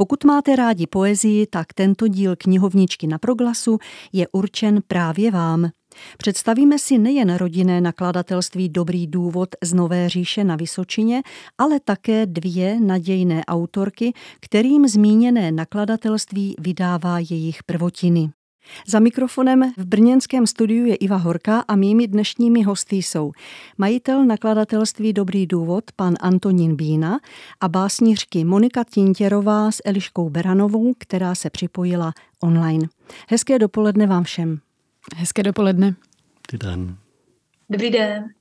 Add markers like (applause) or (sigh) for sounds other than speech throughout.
Pokud máte rádi poezii, tak tento díl knihovničky na proglasu je určen právě vám. Představíme si nejen rodinné nakladatelství Dobrý důvod z Nové říše na Vysočině, ale také dvě nadějné autorky, kterým zmíněné nakladatelství vydává jejich prvotiny. Za mikrofonem v brněnském studiu je Iva Horka a mými dnešními hosty jsou majitel nakladatelství Dobrý důvod, pan Antonín Bína a básnířky Monika Tintěrová s Eliškou Beranovou, která se připojila online. Hezké dopoledne vám všem. Hezké dopoledne. Dobrý den. Dobrý den.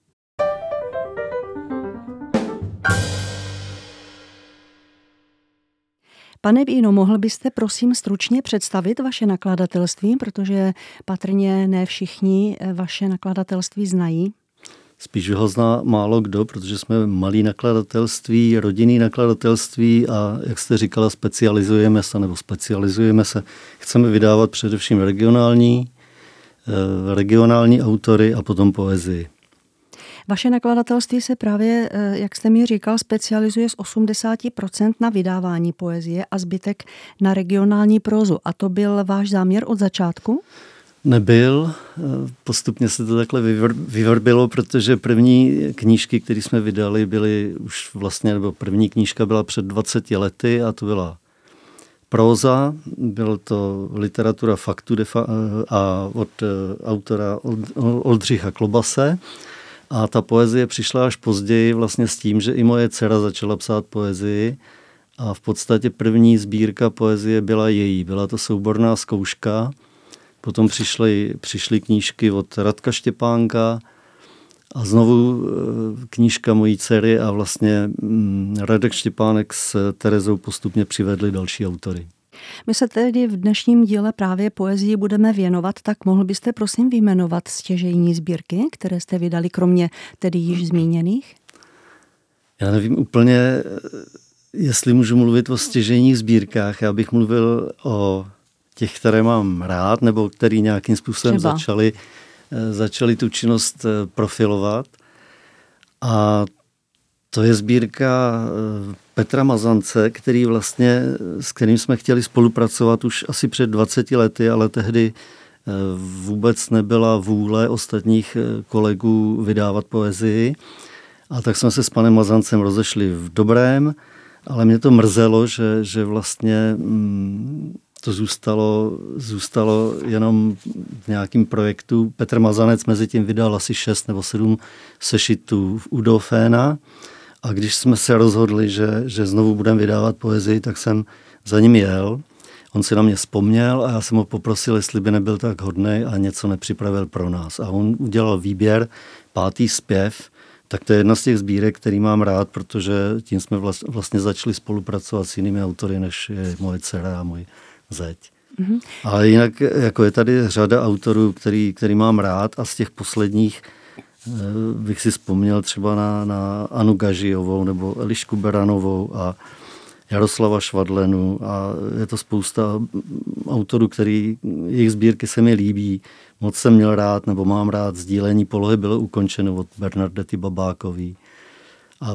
Pane Bíno, mohl byste prosím stručně představit vaše nakladatelství, protože patrně ne všichni eh, vaše nakladatelství znají? Spíš ho zná málo kdo, protože jsme malý nakladatelství, rodinný nakladatelství a, jak jste říkala, specializujeme se, nebo specializujeme se. Chceme vydávat především regionální, eh, regionální autory a potom poezii. Vaše nakladatelství se právě, eh, jak jste mi říkal, specializuje z 80% na vydávání poezie a zbytek na regionální prózu. A to byl váš záměr od začátku? Nebyl. Eh, postupně se to takhle vyvrbilo, protože první knížky, které jsme vydali, byly už vlastně, nebo první knížka byla před 20 lety a to byla próza, bylo to literatura faktu a od eh, autora Oldřicha Klobase. A ta poezie přišla až později vlastně s tím, že i moje dcera začala psát poezii a v podstatě první sbírka poezie byla její. Byla to souborná zkouška, potom přišly, přišly knížky od Radka Štěpánka a znovu eh, knížka mojí dcery a vlastně mm, Radek Štěpánek s Terezou postupně přivedli další autory. My se tedy v dnešním díle právě poezii budeme věnovat, tak mohl byste prosím vyjmenovat stěžejní sbírky, které jste vydali, kromě tedy již zmíněných? Já nevím úplně, jestli můžu mluvit o stěžejních sbírkách. Já bych mluvil o těch, které mám rád, nebo který nějakým způsobem Třeba. začali, začali tu činnost eh, profilovat. A to je sbírka eh, Petra Mazance, který vlastně, s kterým jsme chtěli spolupracovat už asi před 20 lety, ale tehdy eh, vůbec nebyla vůle ostatních eh, kolegů vydávat poezii. A tak jsme se s panem Mazancem rozešli v dobrém, ale mě to mrzelo, že, že vlastně mm, to zůstalo, zůstalo jenom v nějakém projektu. Petr Mazanec mezi tím vydal asi šest nebo sedm sešitů u Doféna a když jsme se rozhodli, že, že znovu budeme vydávat poezii, tak jsem za ním jel. On si na mě vzpomněl a já jsem ho poprosil, jestli by nebyl tak hodný a něco nepřipravil pro nás. A on udělal výběr, pátý zpěv, tak to je jedna z těch sbírek, který mám rád, protože tím jsme vlastně začali spolupracovat s jinými autory, než je moje dcera a můj zeď. Mm-hmm. Ale jinak jako je tady řada autorů, který, který mám rád a z těch posledních bych si vzpomněl třeba na, na Anu Gažijovou nebo Elišku Beranovou a Jaroslava Švadlenu a je to spousta autorů, který jejich sbírky se mi líbí. Moc jsem měl rád, nebo mám rád, sdílení polohy bylo ukončeno od Bernardety Babákový. A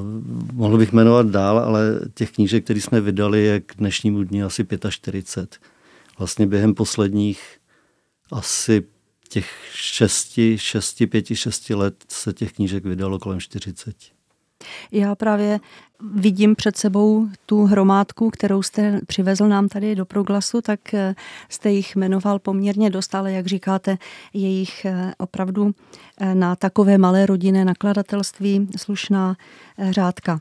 mohl bych jmenovat dál, ale těch knížek, které jsme vydali, je k dnešnímu dní asi 45. Vlastně během posledních asi těch šesti, šesti, pěti, šesti let se těch knížek vydalo kolem 40. Já právě vidím před sebou tu hromádku, kterou jste přivezl nám tady do proglasu, tak eh, jste jich jmenoval poměrně dost, ale jak říkáte, je jich eh, opravdu eh, na takové malé rodinné nakladatelství slušná řádka.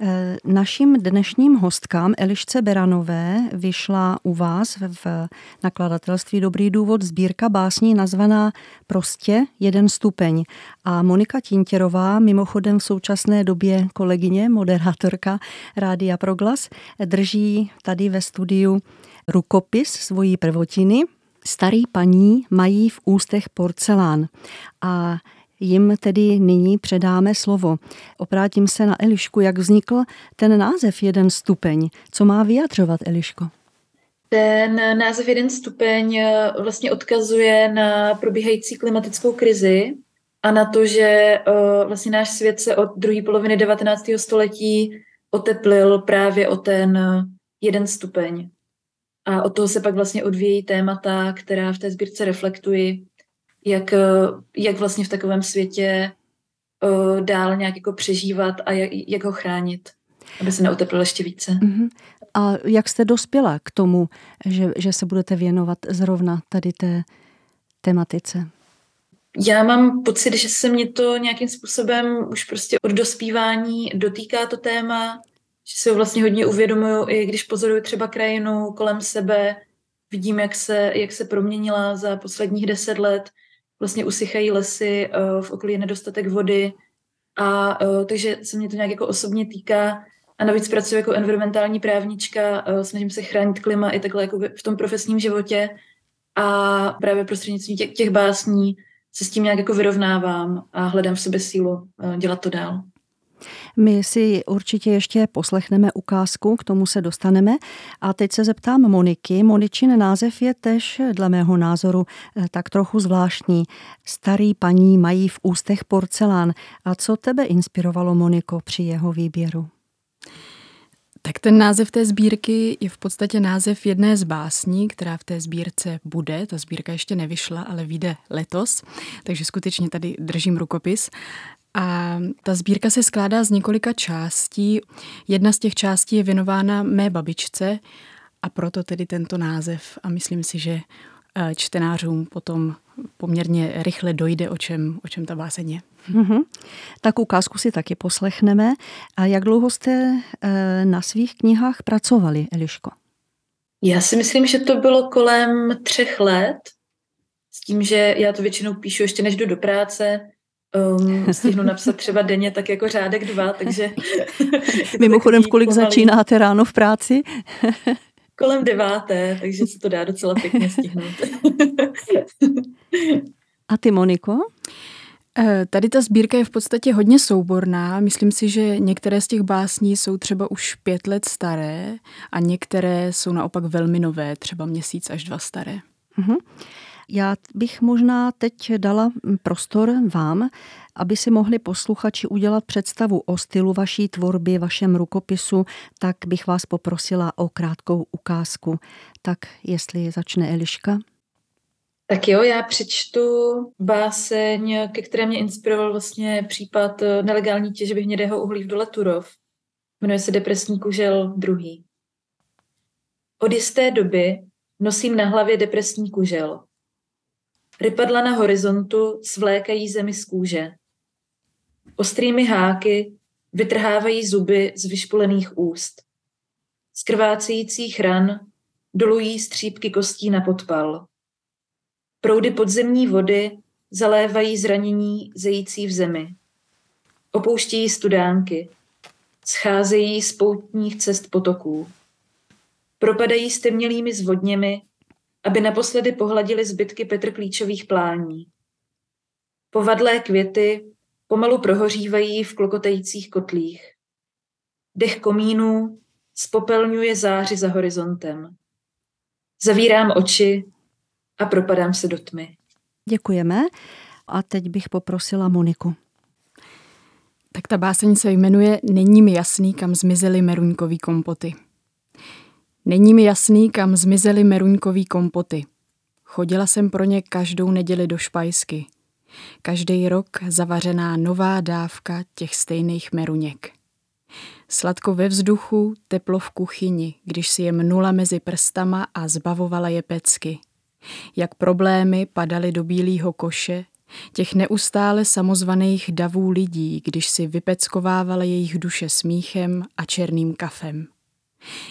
Eh, naším dnešním hostkám Elišce Beranové vyšla u vás v nakladatelství Dobrý důvod sbírka básní nazvaná Prostě jeden stupeň. A Monika Tintěrová, mimochodem v současné době kolegyně, moderátorka Rádia Proglas, drží tady ve studiu rukopis svojí prvotiny, Starý paní mají v ústech porcelán. A jim tedy nyní předáme slovo. Oprátím se na Elišku, jak vznikl ten název Jeden stupeň. Co má vyjadřovat, Eliško? Ten název Jeden stupeň eh, vlastně odkazuje na probíhající klimatickou krizi a na to, že eh, vlastně náš svět se od druhé poloviny 19. století oteplil právě o ten jeden stupeň. A od toho se pak vlastně odvíjí témata, která v té sbírce reflektují, jak, eh, jak vlastně v takovém světě uh, dál nějak jako přežívat a jak, jak ho chránit, aby se neoteplil ještě více. Uh-huh. A jak jste dospěla k tomu, že, že se budete věnovat zrovna tady té tematice? Já mám pocit, že se mě to nějakým způsobem už prostě od dospívání dotýká to téma, že si ho vlastně hodně uvědomuju, i když pozoruju třeba krajinu kolem sebe, vidím, jak se, jak se proměnila za posledních deset let, vlastně usychají lesy, eh, v okolí je nedostatek vody a eh, takže se mě to nějak jako osobně týká a navíc pracuji jako environmentální právnička, eh, snažím se chránit klima i takhle jako v tom profesním životě a právě prostřednictvím těch, těch básní se s tím nějak jako vyrovnávám a hledám v sobě sílu dělat to dál. My si určitě ještě poslechneme ukázku, k tomu se dostaneme. A teď se zeptám Moniky. Moničin název je tež dle mého názoru eh, tak trochu zvláštní. Starý paní mají v ústech porcelán. A co tebe inspirovalo, Moniko, při jeho výběru? Tak ten název té sbírky je v podstatě název jedné z básní, která v té sbírce bude. Ta sbírka ještě nevyšla, ale vyjde letos, takže skutečně tady držím rukopis. A ta sbírka se skládá z několika částí. Jedna z těch částí je věnována mé babičce a proto tedy tento název. A myslím si, že eh, čtenářům potom poměrně rychle dojde, o čem, o čem ta báseň je. Mm-hmm. Tak ukázku si taky poslechneme. A jak dlouho jste eh, na svých knihách pracovali, Eliško? Já si myslím, že to bylo kolem třech let, s tím, že já to většinou píšu ještě než jdu do práce, um, stihnu napsat třeba denně tak jako řádek dva, takže... (laughs) Mimochodem, v kolik pomalý. začínáte ráno v práci? (laughs) Kolem deváté, takže se to dá docela pěkně stihnout. (laughs) A ty, Moniko? Eh, tady ta sbírka je v podstatě hodně souborná. Myslím si, že některé z těch básní jsou třeba už pět let staré a některé jsou naopak velmi nové, třeba měsíc až dva staré. Uh-huh. Já bych možná teď dala prostor vám, aby si mohli posluchači udělat představu o stylu vaší tvorby, vašem rukopisu, tak bych vás poprosila o krátkou ukázku. Tak jestli začne Eliška. Tak jo, já přečtu báseň, ke které mě inspiroval vlastně případ nelegální těžby hnědého uhlí v dole Turov. Jmenuje se Depresní kužel druhý. Od jisté doby nosím na hlavě depresní kužel. Rypadla na horizontu svlékají zemi z kůže. Ostrými háky vytrhávají zuby z vyšpolených úst. Z krvácejících ran dolují střípky kostí na podpal. Proudy podzemní vody zalévají zranění zející v zemi. Opouštějí studánky. Scházejí z poutních cest potoků. Propadají stemnělými zvodněmi aby naposledy pohladili zbytky petrklíčových plání. Povadlé květy pomalu prohořívají v klokotajících kotlích. Dech komínů spopelňuje záři za horizontem. Zavírám oči a propadám se do tmy. Děkujeme. A teď bych poprosila Moniku. Tak ta báseň se jmenuje Není mi jasný, kam zmizely meruňkový kompoty. Není mi jasný, kam zmizely meruňkový kompoty. Chodila jsem pro ně každou neděli do špajsky. Každý rok zavařená nová dávka těch stejných meruněk. Sladko ve vzduchu, teplo v kuchyni, když si je mnula mezi prstama a zbavovala je pecky. Jak problémy padaly do bílého koše, těch neustále samozvaných davů lidí, když si vypeckovávala jejich duše smíchem a černým kafem.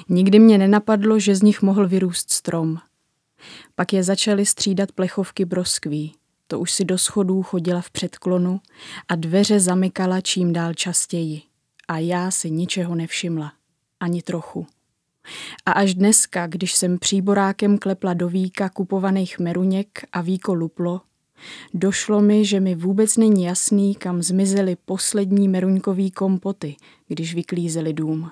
Nikdy mě nenapadlo, že z nich mohl vyrůst strom. Pak je začaly střídat plechovky broskví. To už si do schodů chodila v předklonu a dveře zamykala čím dál častěji. A já si ničeho nevšimla. Ani trochu. A až dneska, když jsem příborákem klepla do víka kupovaných meruněk a víko luplo, došlo mi, že mi vůbec není jasný, kam zmizely poslední meruňkový kompoty, když vyklízeli dům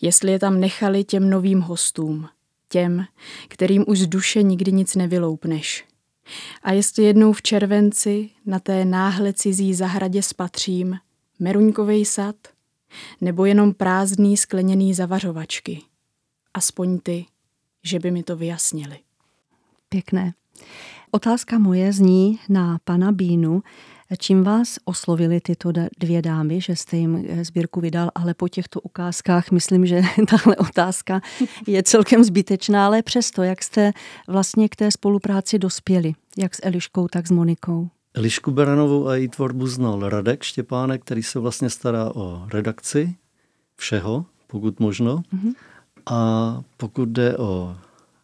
jestli je tam nechali těm novým hostům, těm, kterým už z duše nikdy nic nevyloupneš. A jestli jednou v červenci na té náhle cizí zahradě spatřím meruňkovej sad, nebo jenom prázdný skleněný zavařovačky. aspoň ty, že by mi to vyjasnili. Pěkné. Otázka moje zní na pana Bínu. Čím vás oslovili tyto dvě dámy, že jste jim eh, sbírku vydal, ale po těchto ukázkách myslím, že (laughs) tahle otázka je celkem zbytečná, ale přesto, jak jste vlastně k té spolupráci dospěli, jak s Eliškou, tak s Monikou? Elišku Beranovou a její tvorbu znal Radek Štěpánek, který se vlastně stará o redakci všeho, pokud možno. Mm-hmm. A pokud jde o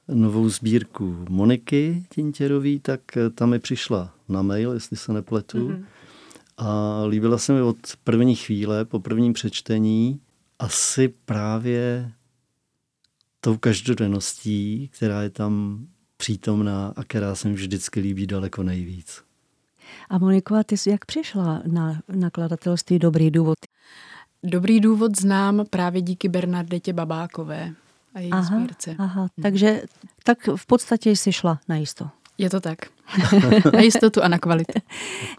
novou sbírku Moniky Tintěrový, tak tam mi přišla na mail, jestli se nepletu. Mm-hmm. A líbila se mi od první chvíle, po prvním přečtení, asi právě tou každodenností, která je tam přítomná a která se mi vždycky líbí daleko nejvíc. A Moniko, ty jsi jak přišla na nakladatelství Dobrý důvod? Dobrý důvod znám právě díky Bernardetě Babákové a její aha, sbírce. Aha, hmm. takže tak v podstatě jsi šla na jisto. Je to tak. (laughs) na jistotu a na kvalitu.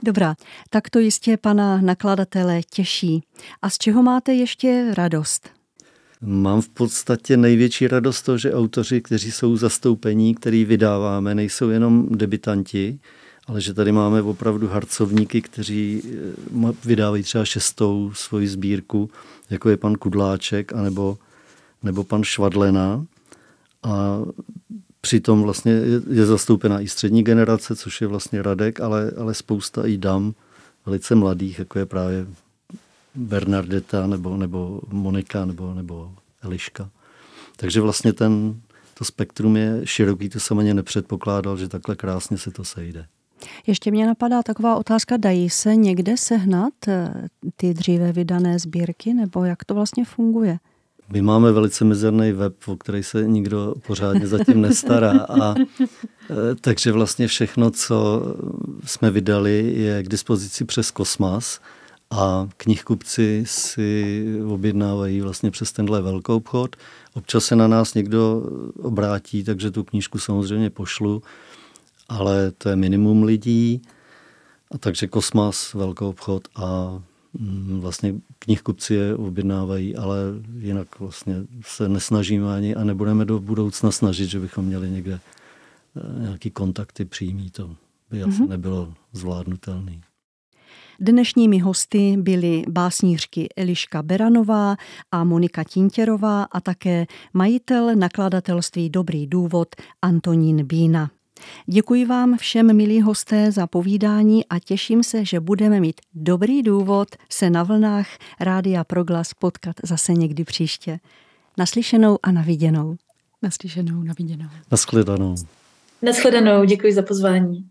Dobrá, tak to jistě pana nakladatele těší. A z čeho máte ještě radost? Mám v podstatě největší radost to, že autoři, kteří jsou zastoupení, který vydáváme, nejsou jenom debitanti, ale že tady máme opravdu harcovníky, kteří eh, vydávají třeba šestou svoji sbírku, jako je pan Kudláček, anebo, nebo pan Švadlena. A přitom vlastně je, zastoupená i střední generace, což je vlastně Radek, ale, ale spousta i dam velice mladých, jako je právě Bernardeta nebo, nebo Monika nebo, nebo Eliška. Takže vlastně ten, to spektrum je široký, to jsem ani nepředpokládal, že takhle krásně se to sejde. Ještě mě napadá taková otázka, dají se někde sehnat eh, ty dříve vydané sbírky, nebo jak to vlastně funguje? My máme velice mizerný web, o který se nikdo pořádně zatím nestará. A, e, takže vlastně všechno, co jsme vydali, je k dispozici přes Kosmas a knihkupci si objednávají vlastně přes tenhle velký obchod. Občas se na nás někdo obrátí, takže tu knížku samozřejmě pošlu, ale to je minimum lidí. A takže Kosmas, velký obchod a vlastně knihkupci je objednávají, ale jinak vlastně se nesnažíme ani a nebudeme do budoucna snažit, že bychom měli někde eh, nějaký kontakty přímý. To by asi mm-hmm. nebylo zvládnutelné. Dnešními hosty byly básnířky Eliška Beranová a Monika Tintěrová a také majitel nakladatelství Dobrý důvod Antonín Bína. Děkuji vám všem, milí hosté, za povídání a těším se, že budeme mít dobrý důvod se na vlnách Rádia Proglas potkat zase někdy příště. Naslyšenou a naviděnou. Naslyšenou, naviděnou. Naschledanou. Naschledanou, děkuji za pozvání.